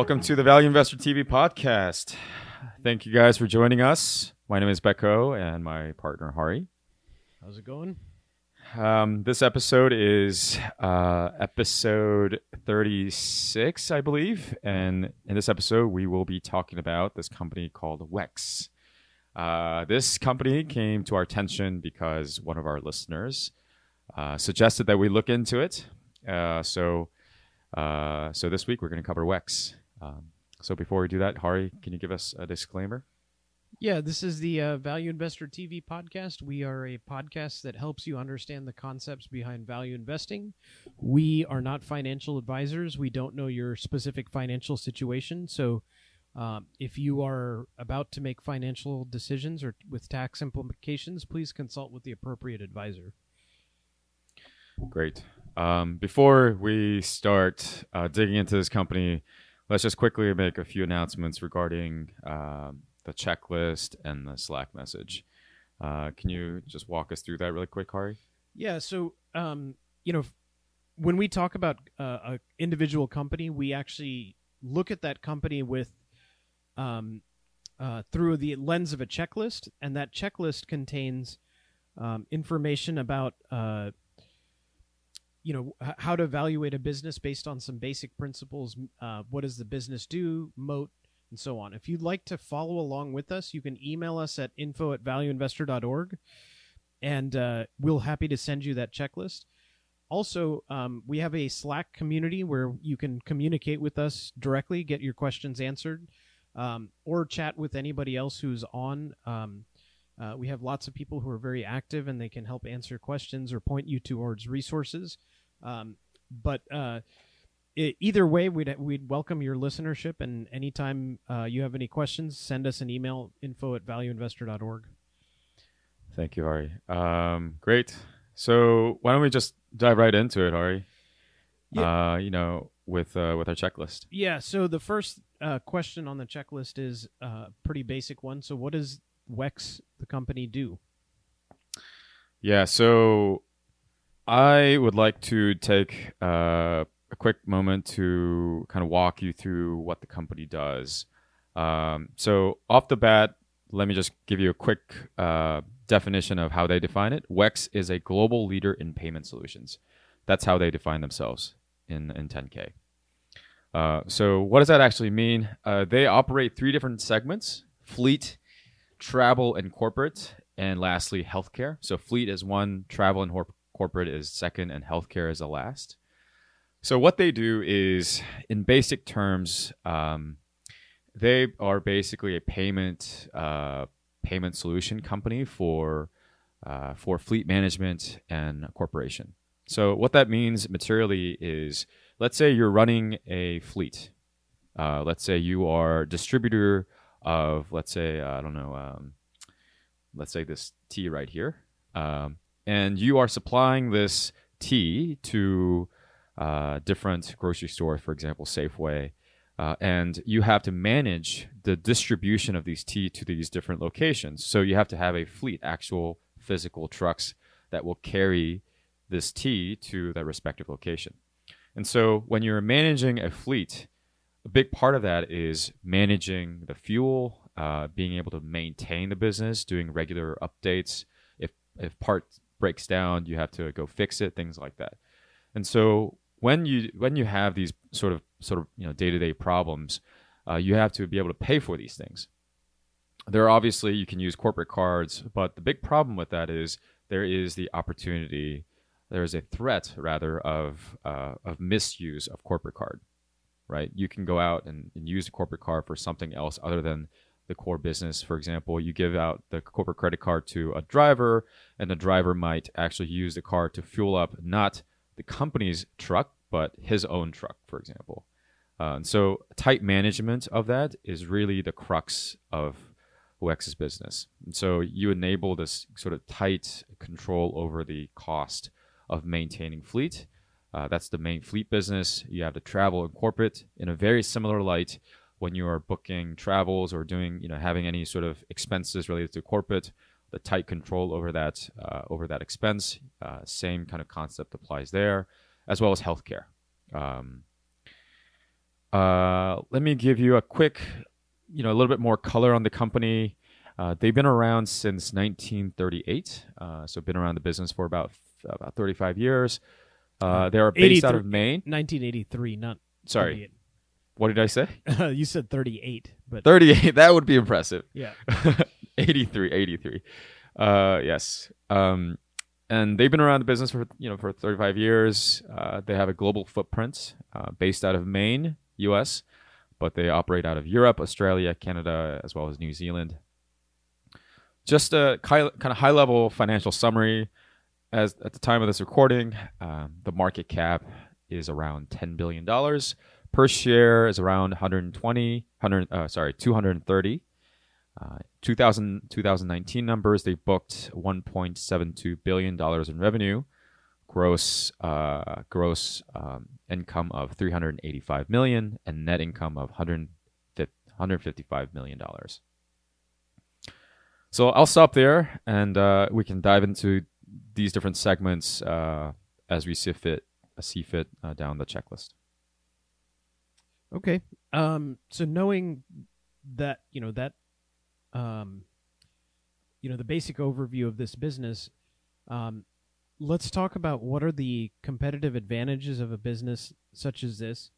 Welcome to the Value Investor TV podcast. Thank you guys for joining us. My name is Becco and my partner Hari. How's it going? Um, this episode is uh, episode 36, I believe. And in this episode, we will be talking about this company called Wex. Uh, this company came to our attention because one of our listeners uh, suggested that we look into it. Uh, so, uh, so this week we're going to cover Wex. Um, so before we do that, Hari, can you give us a disclaimer? Yeah, this is the uh, Value Investor TV podcast. We are a podcast that helps you understand the concepts behind value investing. We are not financial advisors. We don't know your specific financial situation. So, um, if you are about to make financial decisions or with tax implications, please consult with the appropriate advisor. Great. Um, before we start uh, digging into this company, let's just quickly make a few announcements regarding um, the checklist and the Slack message. Uh, can you just walk us through that really quick, Hari? Yeah. So, um, you know, when we talk about uh, a individual company, we actually look at that company with um, uh, through the lens of a checklist, and that checklist contains um, information about uh, you know how to evaluate a business based on some basic principles. Uh, what does the business do? Moat and so on. If you'd like to follow along with us, you can email us at info at valueinvestor.org, and uh, we'll happy to send you that checklist. Also, um, we have a Slack community where you can communicate with us directly, get your questions answered, um, or chat with anybody else who's on. Um, uh, we have lots of people who are very active and they can help answer questions or point you towards resources. Um, but uh, e- either way, we'd we'd welcome your listenership. And anytime uh, you have any questions, send us an email info at valueinvestor.org. Thank you, Hari. Um, great. So why don't we just dive right into it, Hari? Yeah. Uh, you know, with uh, with our checklist. Yeah. So the first uh, question on the checklist is a pretty basic one. So what does Wex, the company, do? Yeah. So I would like to take uh, a quick moment to kind of walk you through what the company does. Um, so off the bat, let me just give you a quick uh, definition of how they define it. Wex is a global leader in payment solutions. That's how they define themselves in in 10K. Uh, so what does that actually mean? Uh, they operate three different segments: fleet, travel, and corporate, and lastly, healthcare. So fleet is one, travel and hor- corporate is second, and healthcare is the last. So what they do is, in basic terms, um, they are basically a payment uh, payment solution company for uh, for fleet management and corporation. So what that means materially is, let's say you're running a fleet. Uh, let's say you are distributor of, let's say I don't know, um, let's say this tea right here, um, and you are supplying this tea to uh, different grocery stores, for example, Safeway, uh, and you have to manage the distribution of these tea to these different locations. So you have to have a fleet, actual physical trucks that will carry this tea to that respective location. And so when you're managing a fleet, a big part of that is managing the fuel, uh, being able to maintain the business, doing regular updates. If if part breaks down, you have to go fix it, things like that. And so when you when you have these sort of sort of you know day to day problems, uh, you have to be able to pay for these things. There are obviously you can use corporate cards, but the big problem with that is there is the opportunity, there is a threat rather of uh, of misuse of corporate card. Right, you can go out and, and use a corporate card for something else other than the core business. For example, you give out the corporate credit card to a driver, and the driver might actually use the card to fuel up not the company's truck, but his own truck, for example. Uh, and so, tight management of that is really the crux of Wex's business. And so, you enable this sort of tight control over the cost of maintaining fleet. Uh, that's the main fleet business. You have the travel and corporate in a very similar light when you are booking travels or doing, you know, having any sort of expenses related to corporate. The tight control over that uh, over that expense, uh, same kind of concept applies there, as well as healthcare. Um, uh, let me give you a quick, you know, a little bit more color on the company. Uh, they've been around since 1938, uh, so been around the business for about about 35 years. Uh, they are based out of Maine. 1983, not Sorry, what did I say? you said 38, but 38. That would be impressive. yeah. 83, 83. Uh, yes. Um, and they've been around the business for you know for 35 years. Uh, they have a global footprint, uh, based out of Maine, U.S., but they operate out of Europe, Australia, Canada, as well as New Zealand. Just a kind of high level financial summary. As at the time of this recording, um, the market cap is around 10 billion dollars. Per share is around 120, 100, uh, sorry, 230. Uh, 2000, 2019 numbers, they booked 1.72 billion dollars in revenue, gross uh, gross um, income of 385 million, and net income of 155 million dollars. So I'll stop there, and uh, we can dive into these different segments uh, as we see fit, see fit uh, down the checklist. Okay. Um, so knowing that, you know, that, um, you know, the basic overview of this business, um, let's talk about what are the competitive advantages of a business such as this,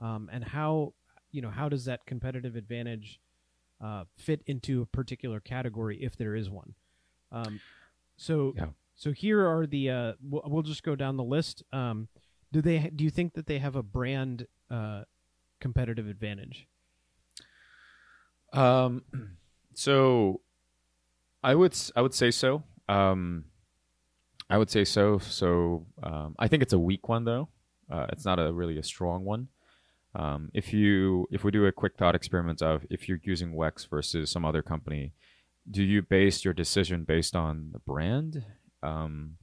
um, and how, you know, how does that competitive advantage uh, fit into a particular category if there is one? Um, so, Yeah. So here are the. Uh, we'll, just go down the list. Um, do they? Do you think that they have a brand uh, competitive advantage? Um, so I would I would say so. Um, I would say so. So um, I think it's a weak one though. Uh, it's not a really a strong one. Um, if you if we do a quick thought experiment of if you're using Wex versus some other company, do you base your decision based on the brand? Um,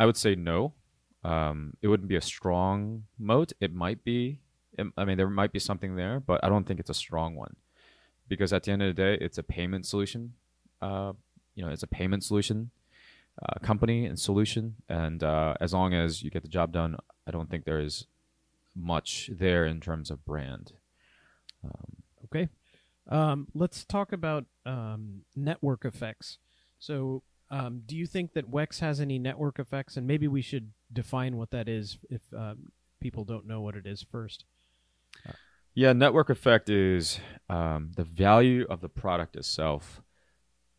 I would say no. Um, it wouldn't be a strong moat. It might be. It- I mean, there might be something there, but I don't think it's a strong one because at the end of the day, it's a payment solution. Uh, you know, it's a payment solution uh, company and solution, and uh, as long as you get the job done, I don't think there is much there in terms of brand. Um, Okay. Um, let's talk about um, network effects. So, um, do you think that Wex has any network effects? And maybe we should define what that is if um, people don't know what it is first. Yeah, network effect is um, the value of the product itself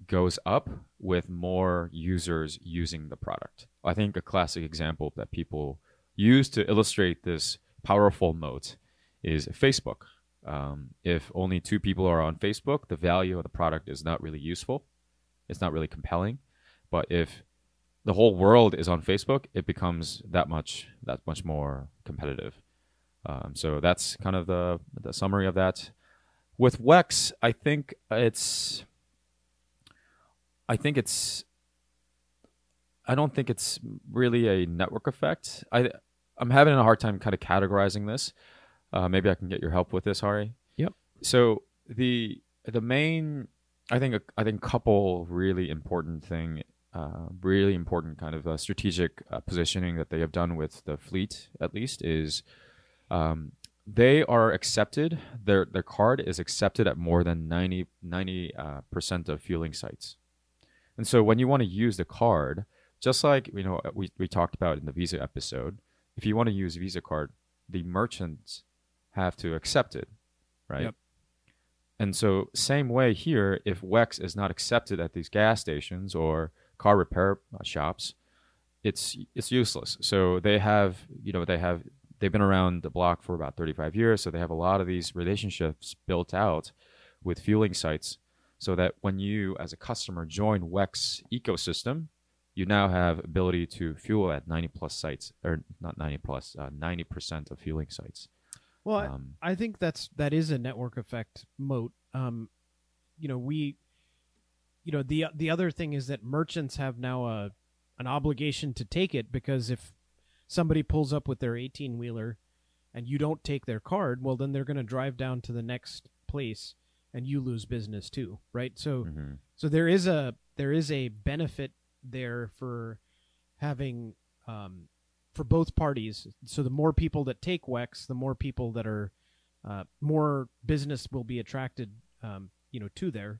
goes up with more users using the product. I think a classic example that people use to illustrate this powerful moat is Facebook. Um, if only two people are on Facebook, the value of the product is not really useful. It's not really compelling. But if the whole world is on Facebook, it becomes that much that much more competitive. Um, so that's kind of the the summary of that. With Wex, I think it's I think it's I don't think it's really a network effect. I I'm having a hard time kind of categorizing this. Uh, maybe I can get your help with this, Hari. Yep. So the the main I think a, I think couple really important thing, uh, really important kind of uh, strategic uh, positioning that they have done with the fleet at least is um, they are accepted. Their their card is accepted at more than 90 uh, percent of fueling sites. And so when you want to use the card, just like you know we, we talked about in the Visa episode, if you want to use Visa card, the merchants have to accept it, right? Yep. And so same way here, if Wex is not accepted at these gas stations or car repair uh, shops, it's it's useless. So they have you know they have they've been around the block for about 35 years, so they have a lot of these relationships built out with fueling sites so that when you as a customer join Wex ecosystem, you now have ability to fuel at 90 plus sites or not 90 plus, uh, 90% of fueling sites. Well, I- Um, I think that's that is a network effect moat. Um, you know, we, you know, the the other thing is that merchants have now a an obligation to take it because if somebody pulls up with their eighteen wheeler and you don't take their card, well, then they're going to drive down to the next place and you lose business too, right? So, mhm. so there is a there is a benefit there for having um, for both parties. So the more people that take Wex, the more people that are uh, more business will be attracted, um, you know, to there.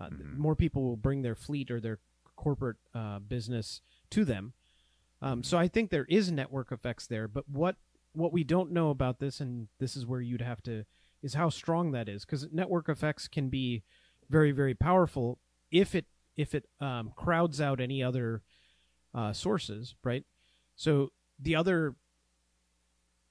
Uh, Mhm. More people will bring their fleet or their corporate uh, business to them. Um, so I think there is network effects there. But what what we don't know about this, and this is where you'd have to, is how strong that is, because network effects can be very very powerful if it if it um, crowds out any other uh, sources, right? So the other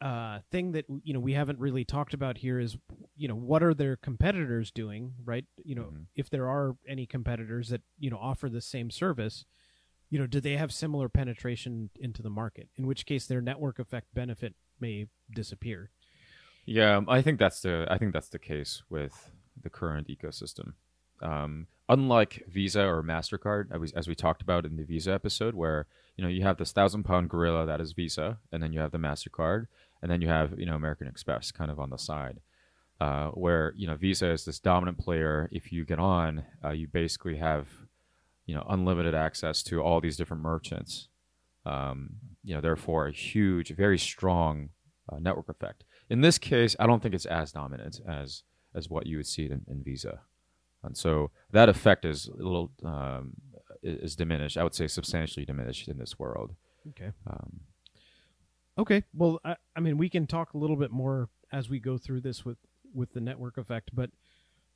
uh, thing that you know we haven't really talked about here is you know what are their competitors doing, right? You know Mhm. if there are any competitors that you know offer the same service, you know do they have similar penetration into the market? In which case their network effect benefit may disappear. Yeah, I think that's the I think that's the case with the current ecosystem. Um, unlike Visa or Mastercard, as we, as we talked about in the Visa episode, where you know you have this thousand pound gorilla that is Visa, and then you have the Mastercard, and then you have you know American Express kind of on the side, uh, where you know Visa is this dominant player. If you get on, uh, you basically have you know unlimited access to all these different merchants. Um, you know, therefore, a huge, very strong uh, network effect. In this case, I don't think it's as dominant as as what you would see in, in Visa, and so that effect is a little um, is is diminished. I would say substantially diminished in this world. Okay. Um, Okay. Well, I, I mean, we can talk a little bit more as we go through this with with the network effect. But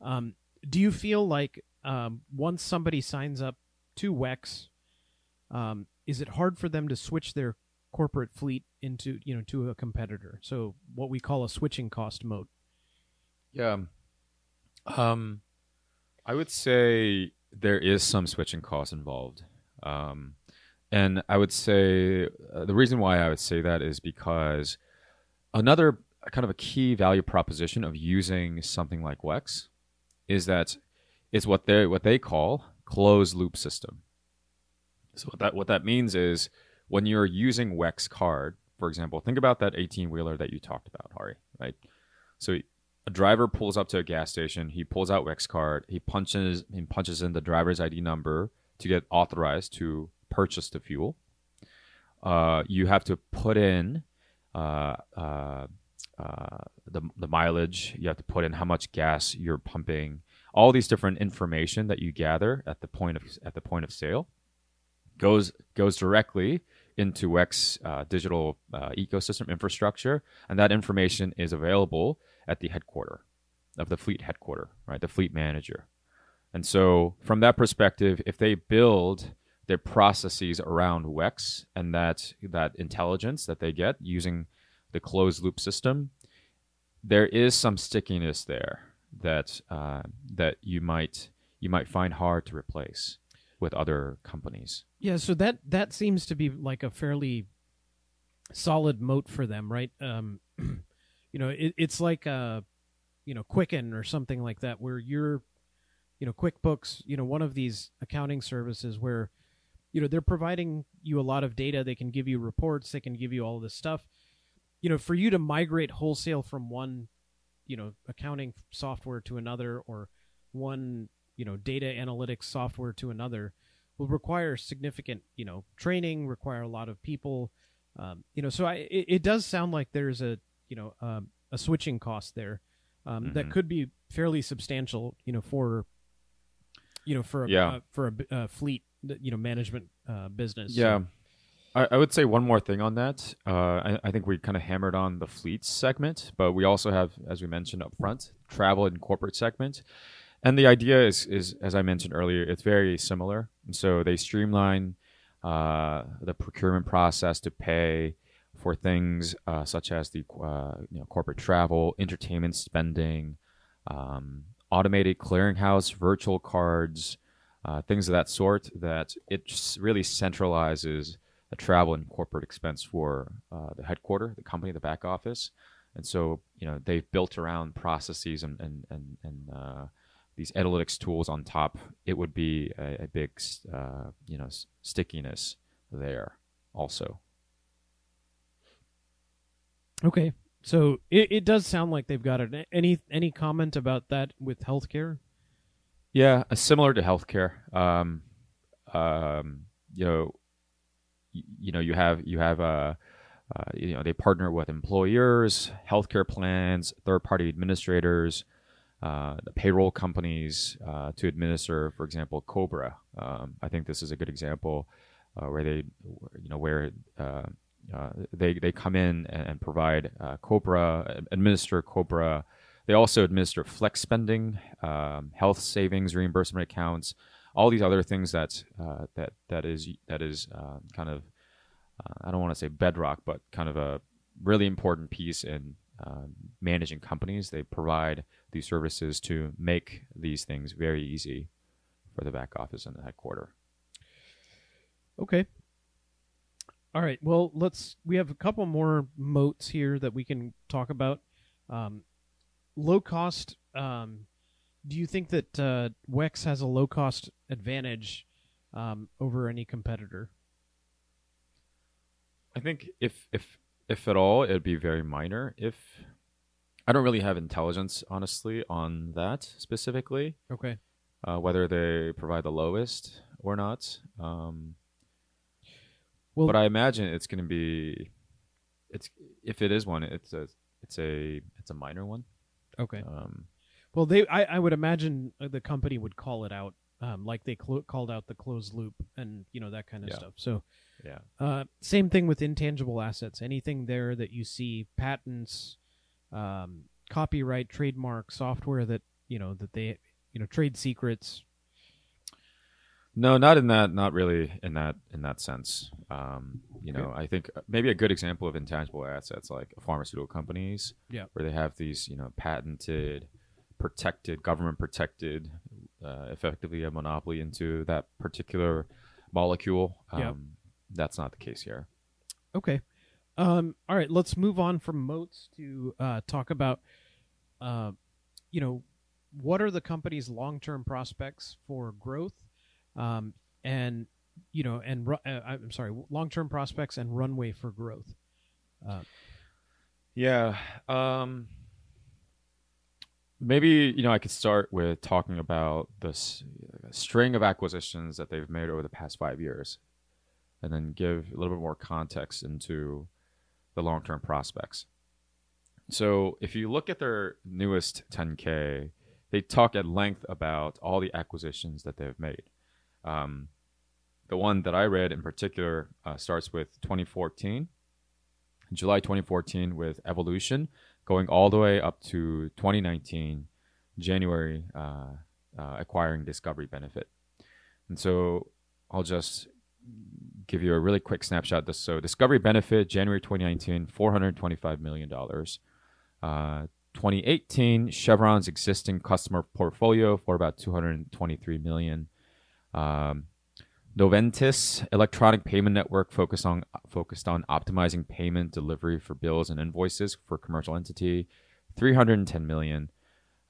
um, do you feel like um, once somebody signs up to Wex, um, is it hard for them to switch their corporate fleet into you know to a competitor? So what we call a switching cost moat. yeah, um, I would say there is some switching cost involved. Um, and I would say uh, the reason why I would say that is because another kind of a key value proposition of using something like Wex is that it's what they what they call closed loop system. So what that what that means is when you're using Wex card, for example, think about that 18 wheeler that you talked about, Hari, right? So a driver pulls up to a gas station, he pulls out Wex card, he punches he punches in the driver's ID number to get authorized to purchase the fuel. Uh, you have to put in uh, uh, uh, the the mileage. You have to put in how much gas you're pumping. All these different information that you gather at the point of at the point of sale goes goes directly into Wex uh, digital uh, ecosystem infrastructure, and that information is available at the headquarter of the fleet headquarter, right? The fleet manager. And so, from that perspective, if they build their processes around Wex and that that intelligence that they get using the closed loop system, there is some stickiness there that uh, that you might you might find hard to replace with other companies. Yeah, so that that seems to be like a fairly solid moat for them, right? Um, you know, it, it's like uh, you know, Quicken or something like that, where you're, you know, QuickBooks, you know, one of these accounting services where, you know, they're providing you a lot of data. They can give you reports. They can give you all this stuff. You know, for you to migrate wholesale from one, you know, accounting software to another, or one, you know, data analytics software to another will require significant, you know, training, require a lot of people. Um, you know, so I, it, it does sound like there's a, you know, um, a switching cost there um, that Mhm. could be fairly substantial, you know, for, you know, for a, Yeah. uh, for a, uh fleet, you know, management uh, business. Yeah. I, I would say one more thing on that. Uh, I, I think we kind of hammered on the fleet segment, but we also have, as we mentioned up front, travel and corporate segment. And the idea is, is as I mentioned earlier, it's very similar. And so they streamline uh, the procurement process to pay for things uh, such as the uh, you know, corporate travel, entertainment spending, um, automated clearinghouse, virtual cards, uh, things of that sort. That it really centralizes the travel and corporate expense for uh, the headquarter, the company, the back office. And so, you know, they've built around processes and and and, and uh, these analytics tools on top. It would be a, a big, uh, you know, stickiness there also. Okay. So it, it does sound like they've got it. Any any comment about that with healthcare? Yeah, uh, similar to healthcare. Um, um, you know, y- you know, you have you have uh, uh, you know, they partner with employers, healthcare plans, third-party administrators, uh, the payroll companies uh, to administer, for example, Cobra. Um, I think this is a good example where they, you know, where they they come in and, and provide Cobra, administer Cobra. They also administer flex spending, um, health savings reimbursement accounts, all these other things that that that is that is kind of I don't want to say bedrock, but kind of a really important piece in uh, managing companies. They provide these services to make these things very easy for the back office and the headquarter. Okay. All right. Well, let's. We have a couple more moats here that we can talk about. Um, low cost. Um, do you think that uh, Wex has a low cost advantage um, over any competitor? I think if if if at all, it'd be very minor. If I don't really have intelligence, honestly, on that specifically. Okay. Uh, whether they provide the lowest or not. Um, well, but I imagine it's going to be, it's if it is one, it's a it's a it's a minor one. Okay. Um, well, they I, I would imagine the company would call it out, um, like they cl- called out the closed loop and you know that kind of yeah. stuff. So yeah. Uh, same thing with intangible assets. Anything there that you see patents, um, copyright, trademark, software that you know that they you know trade secrets. No, not in that. Not really in that in that sense. Um, you know, I think maybe a good example of intangible assets like pharmaceutical companies, yeah, where they have these you know patented, protected, government protected, uh, effectively a monopoly into that particular molecule. Um, yeah that's not the case here. Okay. Um, all right, let's move on from moats to uh, talk about, uh, you know, what are the company's long-term prospects for growth, um, and you know, and uh, I'm sorry, long-term prospects and runway for growth. Uh, yeah. Um, maybe you know I could start with talking about this string of acquisitions that they've made over the past five years and then give a little bit more context into the long term prospects. So, if you look at their newest 10K, they talk at length about all the acquisitions that they've made. Um, the one that I read in particular uh, starts with 2014, July 2014, with Evolution, going all the way up to 2019, January, uh, uh, acquiring Discovery Benefit. And so I'll just give you a really quick snapshot. So Discovery Benefit, January 2019, $425 million. Uh, 2018, Chevron's existing customer portfolio for about 223 million. Um, Noventis electronic payment network focused on focused on optimizing payment delivery for bills and invoices for commercial entity, 310 million.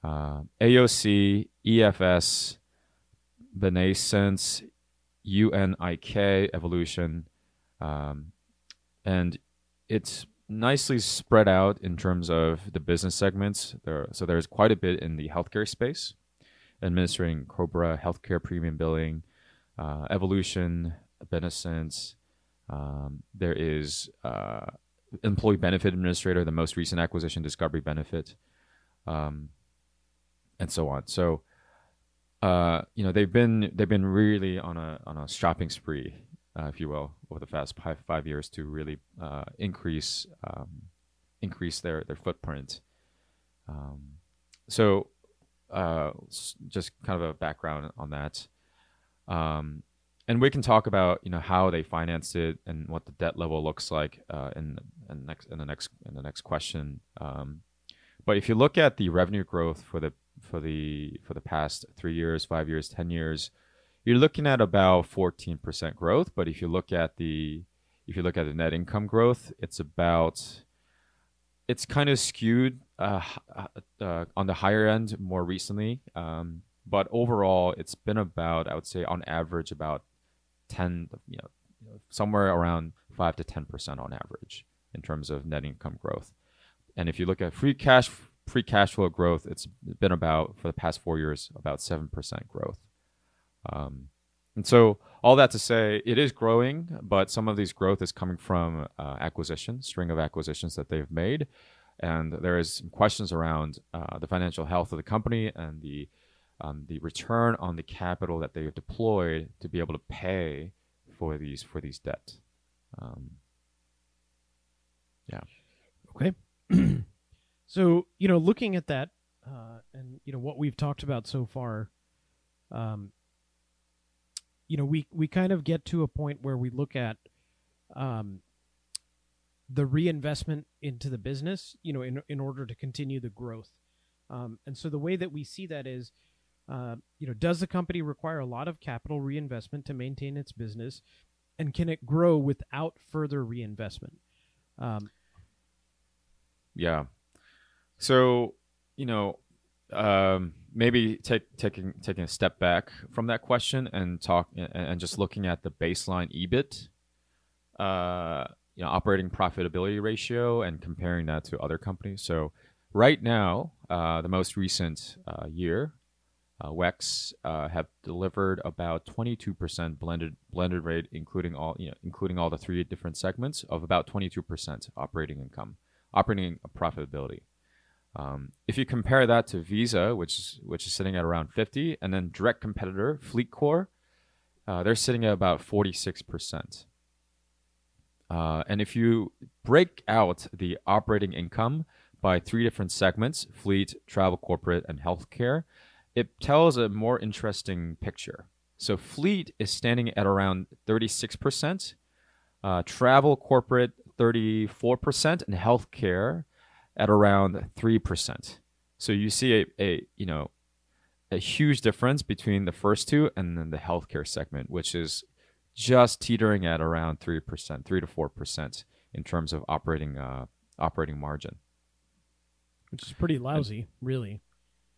Uh, AOC, EFS, Benaissance, UNIK evolution, um, and it's nicely spread out in terms of the business segments. There, so there's quite a bit in the healthcare space, administering Cobra healthcare premium billing, uh, evolution, Benaissance. Um, there is uh, employee benefit administrator, the most recent acquisition, Discovery Benefit, um, and so on. So uh, you know, they've been they've been really on a on a shopping spree, uh, if you will, over the past five, five years to really uh, increase um, increase their their footprint. Um, so, uh, just kind of a background on that. Um, and we can talk about you know how they financed it and what the debt level looks like uh, in, in next in the next in the next question. Um, but if you look at the revenue growth for the for the for the past three years, five years, ten years, you're looking at about 14% growth. But if you look at the if you look at the net income growth, it's about it's kind of skewed uh, uh, on the higher end more recently. Um, but overall, it's been about I would say on average about 10, you know, somewhere around five to 10 percent on average in terms of net income growth. And if you look at free cash free cash flow growth, it's been about for the past four years about seven percent growth. Um, and so all that to say, it is growing, but some of these growth is coming from uh, acquisitions, string of acquisitions that they've made, and there is some questions around uh, the financial health of the company and the um, the return on the capital that they have deployed to be able to pay for these for these debt. Um, yeah. Okay. so you know, looking at that, uh, and you know what we've talked about so far, um, you know, we we kind of get to a point where we look at um, the reinvestment into the business, you know, in in order to continue the growth. Um, and so the way that we see that is, uh, you know, does the company require a lot of capital reinvestment to maintain its business, and can it grow without further reinvestment? Um, yeah. So you know, um, maybe take, taking taking a step back from that question and talk and, just looking at the baseline EBIT, uh, you know, operating profitability ratio, and comparing that to other companies. So right now, uh, the most recent uh, year, uh, WEX uh, have delivered about 22% blended blended rate, including all you know, including all the three different segments of about 22% operating income, operating profitability. Um, if you compare that to Visa, which is which is sitting at around 50, and then direct competitor FleetCor, uh, they're sitting at about 46 percent. Uh, and if you break out the operating income by three different segments fleet, travel, corporate, and healthcare it tells a more interesting picture. So, fleet is standing at around 36%, uh, travel, corporate, 34%, and healthcare at around 3%. So, you see a, a you know, a huge difference between the first two and then the healthcare segment, which is just teetering at around 3%, 3 to 4% in terms of operating uh, operating margin. Which is pretty lousy, and really.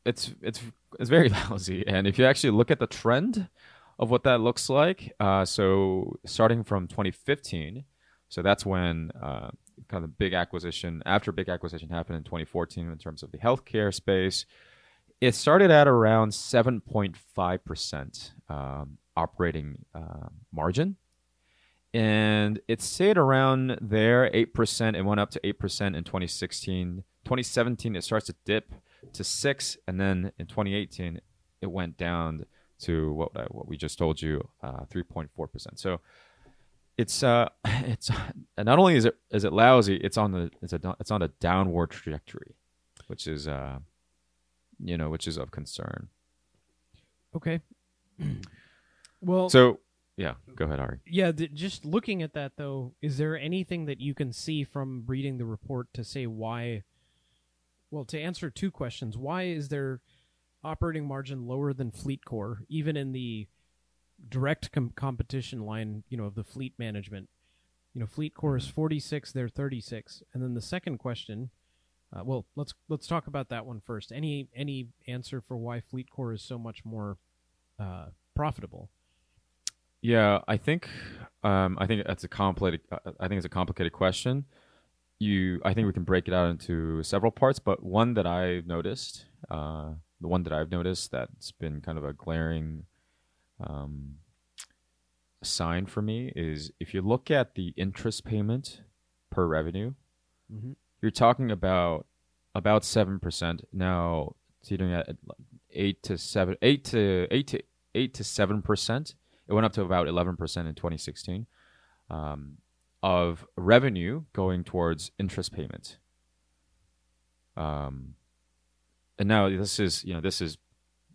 It's it's it's very lousy. And if you actually look at the trend of what that looks like, uh, so starting from 2015, so that's when uh, kind of big acquisition after big acquisition happened in 2014 in terms of the healthcare space. It started at around 7.5 percent um, operating uh, margin. And it stayed around there, 8%. It went up to 8% in 2016. 2017, it starts to dip to 6 And then in 2018, it went down to what, I, what we just told you, uh, 3.4%. So it's uh it's not only is it is it lousy it's on the it's a it's on a downward trajectory which is uh you know which is of concern okay Well, so yeah, go ahead, Hari. Yeah, th- just looking at that though, is there anything that you can see from reading the report to say why? Well, to answer two questions, why is there operating margin lower than FleetCor, even in the direct com- competition line, you know, of the fleet management? You know, FleetCor is 46, they're 36. And then the second question, uh, well, let's let's talk about that one first. Any any answer for why FleetCor is so much more uh, profitable? Yeah, I think um, I think that's a complicated. Uh, I think it's a complicated question. You, I think we can break it out into several parts, but one that I've noticed, uh, the one that I've noticed that's been kind of a glaring um, sign for me is if you look at the interest payment per revenue, mm-hmm. you're talking about about seven percent now, teetering at eight to seven, eight to eight to eight to seven percent it went up to about 11% in 2016 um, of revenue going towards interest payment. Um, and now this is you know this is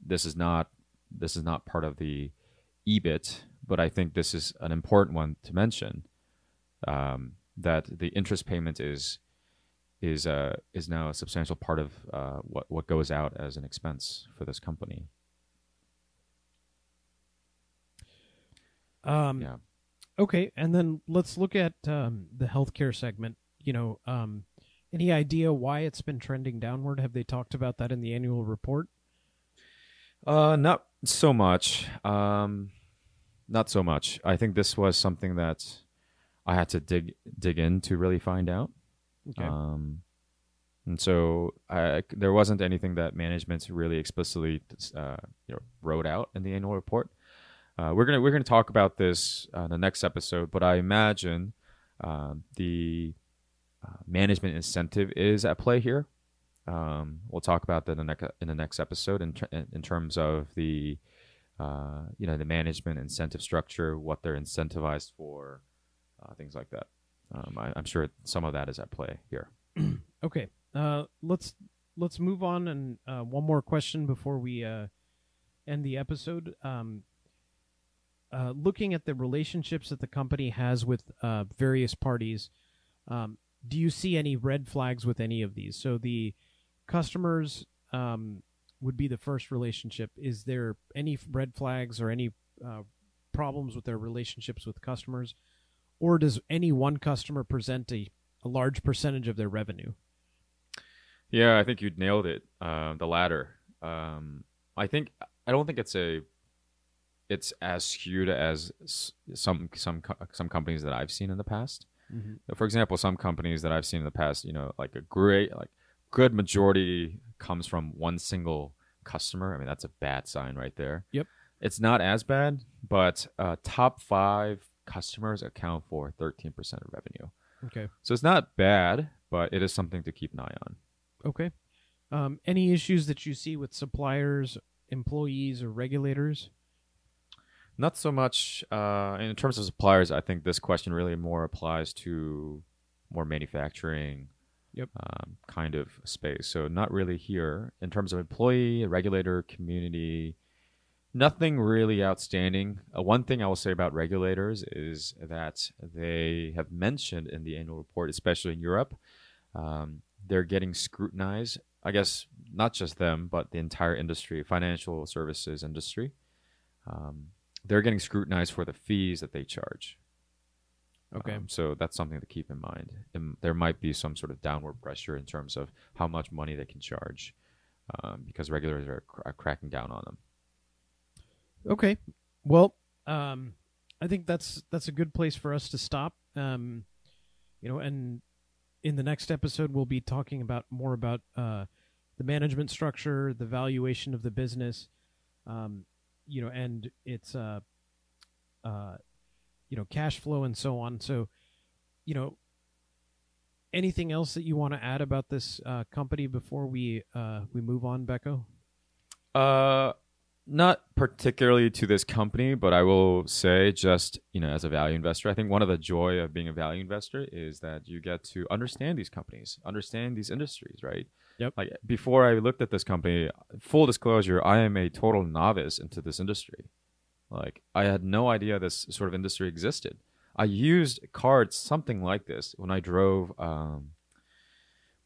this is not this is not part of the EBIT, but I think this is an important one to mention. Um, that the interest payment is is uh, is now a substantial part of uh, what what goes out as an expense for this company. Um, yeah. Okay, and then let's look at um, the healthcare segment. You know, um, any idea why it's been trending downward? Have they talked about that in the annual report? Uh, not so much. Um, not so much. I think this was something that I had to dig dig in to really find out. Okay. Um, and so I, there wasn't anything that management really explicitly uh, you know, wrote out in the annual report. uh, we're gonna we're gonna talk about this uh, the next episode, but I imagine um, the uh, management incentive is at play here. Um, we'll talk about that in the next in the next episode in ter- in terms of the uh, you know the management incentive structure, what they're incentivized for, uh, things like that. Um, I, I'm sure some of that is at play here. Okay, uh, let's let's move on and uh, one more question before we uh, end the episode. Um, uh, looking at the relationships that the company has with various parties, um, do you see any red flags with any of these? So the customers um, would be the first relationship. Is there any red flags or any uh, problems with their relationships with customers, or does any one customer present a, a large percentage of their revenue? Yeah, I think you nailed it. Uh, the latter. Um, I think I don't think it's a it's as skewed as some some some companies that I've seen in the past. Mm-hmm. For example, some companies that I've seen in the past, you know, like a great like good majority comes from one single customer. I mean, that's a bad sign right there. Yep. It's not as bad, but uh, top five customers account for 13% of revenue. Okay. So it's not bad, but it is something to keep an eye on. Okay. Um, any issues that you see with suppliers, employees, or regulators? Not so much uh, in terms of suppliers. I think this question really more applies to more manufacturing, Yep. um, kind of space. So not really here in terms of employee, regulator, community. Nothing really outstanding. Uh, one thing I will say about regulators is that they have mentioned in the annual report, especially in Europe, um, they're getting scrutinized. I guess not just them, but the entire industry, financial services industry. Um, they're getting scrutinized for the fees that they charge. Okay. Um, so that's something to keep in mind. Um, there might be some sort of downward pressure in terms of how much money they can charge um, because regulators are, cr- are cracking down on them. Okay. Well, um, I think that's that's a good place for us to stop. Um, you know, and in the next episode, we'll be talking about more about uh, the management structure, the valuation of the business, um, you know, and its uh, uh, you know cash flow and so on. So, you know, anything else that you want to add about this uh, company before we uh, we move on, Becco? Uh, not particularly to this company, but I will say, just you know, as a value investor, I think one of the joy of being a value investor is that you get to understand these companies, understand these industries, right? Yep. Like before I looked at this company, full disclosure, I am a total novice into this industry. Like I had no idea this sort of industry existed. I used cards something like this when I drove. Um,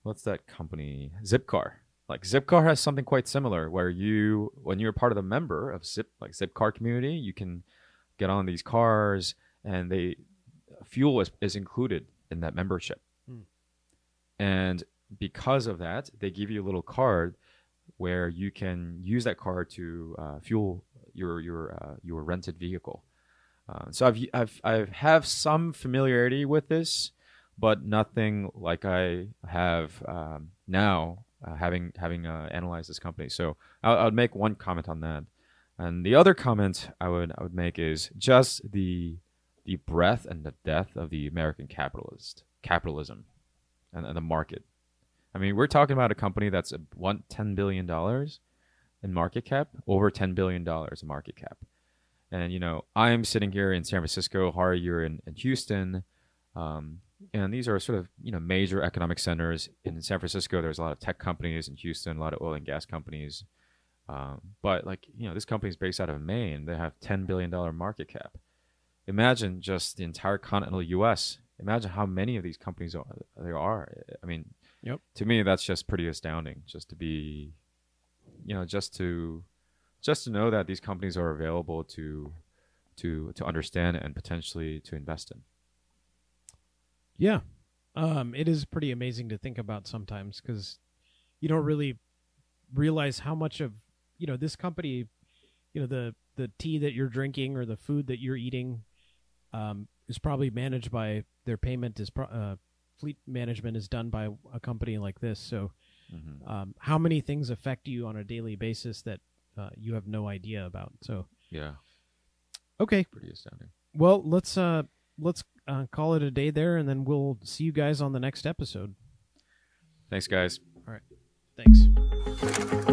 what's that company? Zipcar. Like Zipcar has something quite similar, where you, when you're part of the member of Zip, like Zipcar community, you can get on these cars, and they fuel is, is included in that membership. Hmm. And because of that, they give you a little card where you can use that card to uh, fuel your your uh, your rented vehicle. Uh, so I've I've I have some familiarity with this, but nothing like I have um, now, uh, having having uh, analyzed this company. So I'll, I'll make one comment on that, and the other comment I would I would make is just the the breadth and the depth of the American capitalist capitalism, and, and the market. I mean, we're talking about a company that's one ten billion dollars in market cap, over ten billion dollars in market cap. And you know, I'm sitting here in San Francisco, Hari, you're in, in Houston, um, and these are sort of you know major economic centers. In San Francisco, there's a lot of tech companies. In Houston, a lot of oil and gas companies. Um, but like you know, this company is based out of Maine. They have ten billion dollar market cap. Imagine just the entire continental U.S. Imagine how many of these companies are, there are. I mean, Yep. to me, that's just pretty astounding. Just to be, you know, just to just to know that these companies are available to to to understand and potentially to invest in. Yeah. Um, it is pretty amazing to think about sometimes because you don't really realize how much of you know this company, you know the the tea that you're drinking or the food that you're eating, um, is probably managed by their payment is pro- uh, fleet management is done by a company like this. So, um, how many things affect you on a daily basis that uh, you have no idea about? So, Yeah. Okay. pretty astounding. Well, let's uh let's uh, call it a day there, and then we'll see you guys on the next episode. Thanks, guys. All right, thanks.